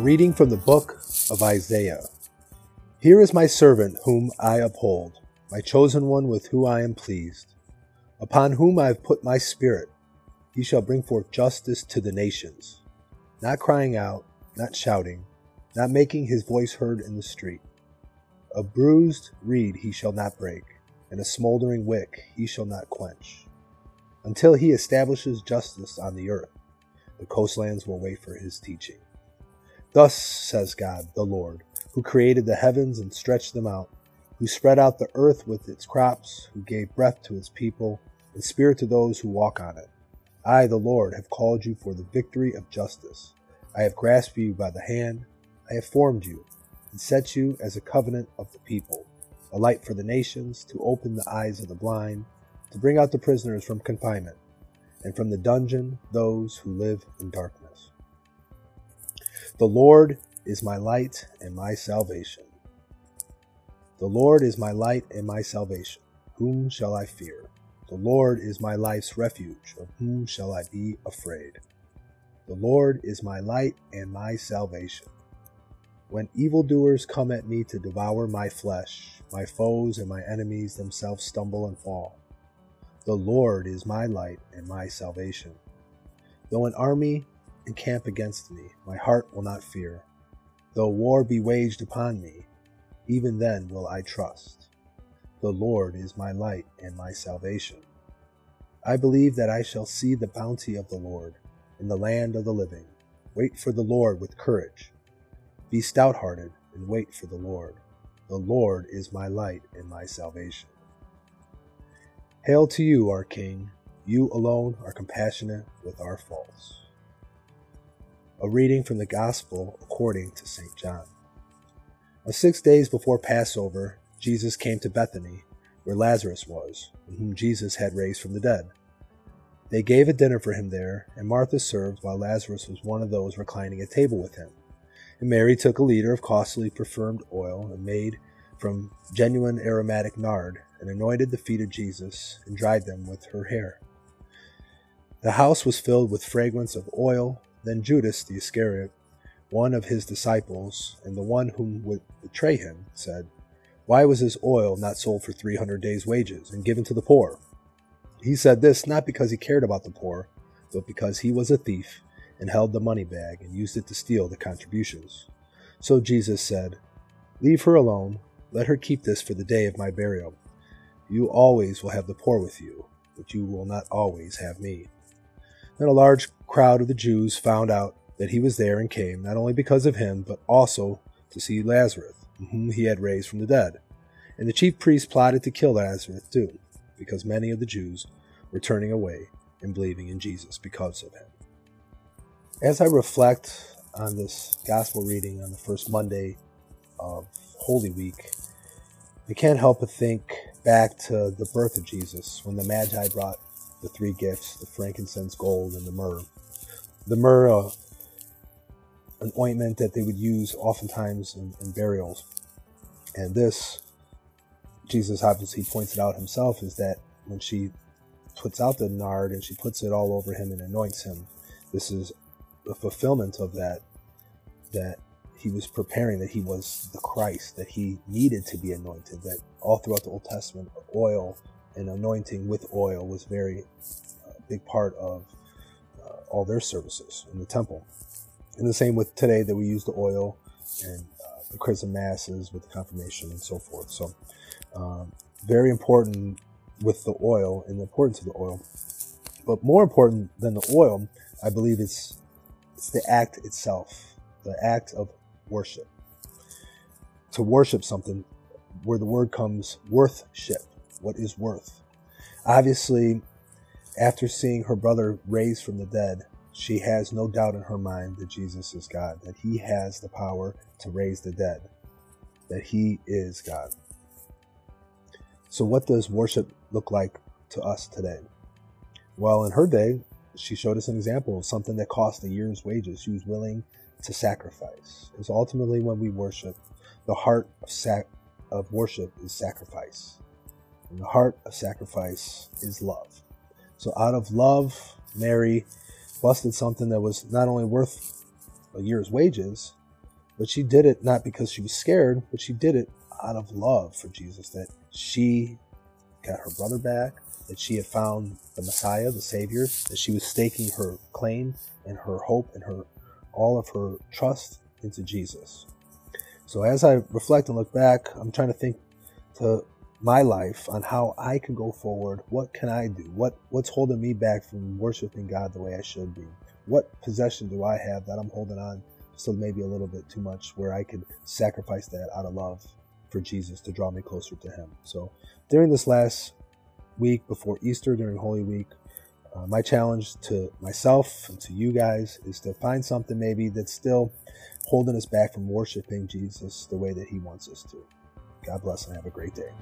Reading from the book of Isaiah. Here is my servant whom I uphold, my chosen one with whom I am pleased, upon whom I have put my spirit. He shall bring forth justice to the nations, not crying out, not shouting, not making his voice heard in the street. A bruised reed he shall not break, and a smoldering wick he shall not quench, until he establishes justice on the earth. The coastlands will wait for his teaching. Thus says God, the Lord, who created the heavens and stretched them out, who spread out the earth with its crops, who gave breath to its people, and spirit to those who walk on it. I, the Lord, have called you for the victory of justice. I have grasped you by the hand. I have formed you and set you as a covenant of the people, a light for the nations, to open the eyes of the blind, to bring out the prisoners from confinement, and from the dungeon those who live in darkness. The Lord is my light and my salvation. The Lord is my light and my salvation. Whom shall I fear? The Lord is my life's refuge. Of whom shall I be afraid? The Lord is my light and my salvation. When evildoers come at me to devour my flesh, my foes and my enemies themselves stumble and fall. The Lord is my light and my salvation. Though an army encamp against me, my heart will not fear. Though war be waged upon me, even then will I trust. The Lord is my light and my salvation. I believe that I shall see the bounty of the Lord in the land of the living. Wait for the Lord with courage. Be stout hearted and wait for the Lord. The Lord is my light and my salvation. Hail to you, our King. You alone are compassionate with our faults. A reading from the Gospel according to St. John. On six days before Passover, Jesus came to Bethany, where Lazarus was, whom Jesus had raised from the dead. They gave a dinner for him there, and Martha served while Lazarus was one of those reclining at table with him. And Mary took a liter of costly perfumed oil made from genuine aromatic nard, and anointed the feet of Jesus, and dried them with her hair. The house was filled with fragrance of oil, then Judas the Iscariot, one of his disciples, and the one whom would betray him, said, Why was his oil not sold for three hundred days' wages and given to the poor? He said this not because he cared about the poor, but because he was a thief and held the money bag and used it to steal the contributions. So Jesus said, Leave her alone, let her keep this for the day of my burial. You always will have the poor with you, but you will not always have me. Then a large crowd of the Jews found out that he was there and came, not only because of him, but also to see Lazarus, whom he had raised from the dead. And the chief priests plotted to kill Lazarus too, because many of the Jews were turning away and believing in Jesus because of him. As I reflect on this gospel reading on the first Monday of Holy Week, I can't help but think back to the birth of Jesus when the Magi brought the three gifts the frankincense, gold, and the myrrh. The myrrh, uh, an ointment that they would use oftentimes in, in burials. And this, Jesus obviously points it out himself, is that when she puts out the nard and she puts it all over him and anoints him, this is the fulfillment of that, that he was preparing that he was the Christ, that he needed to be anointed, that all throughout the Old Testament, oil and anointing with oil was very uh, big part of uh, all their services in the temple. And the same with today that we use the oil and uh, the chrism masses with the confirmation and so forth. So um, very important with the oil and the importance of the oil. But more important than the oil, I believe it's it's the act itself, the act of worship. To worship something, where the word comes worthship what is worth. Obviously, after seeing her brother raised from the dead, she has no doubt in her mind that Jesus is God, that he has the power to raise the dead, that he is God. So, what does worship look like to us today? Well, in her day, she showed us an example of something that cost a year's wages. She was willing to sacrifice. Because ultimately, when we worship, the heart of, sac- of worship is sacrifice. The heart of sacrifice is love. So out of love, Mary busted something that was not only worth a year's wages, But she did it not because she was scared, but she did it out of love for Jesus, that she got her brother back, that she had found the Messiah, the Savior, that she was staking her claim and her hope and her all of her trust into Jesus. So as I reflect and look back, I'm trying to think to my life on how I can go forward. What can I do? What what's holding me back from worshiping God the way I should be? What possession do I have that I'm holding on so maybe a little bit too much where I could sacrifice that out of love for Jesus to draw me closer to him. So during this last week before Easter during Holy Week, uh, my challenge to myself and to you guys is to find something maybe that's still holding us back from worshiping Jesus the way that he wants us to. God bless and have a great day.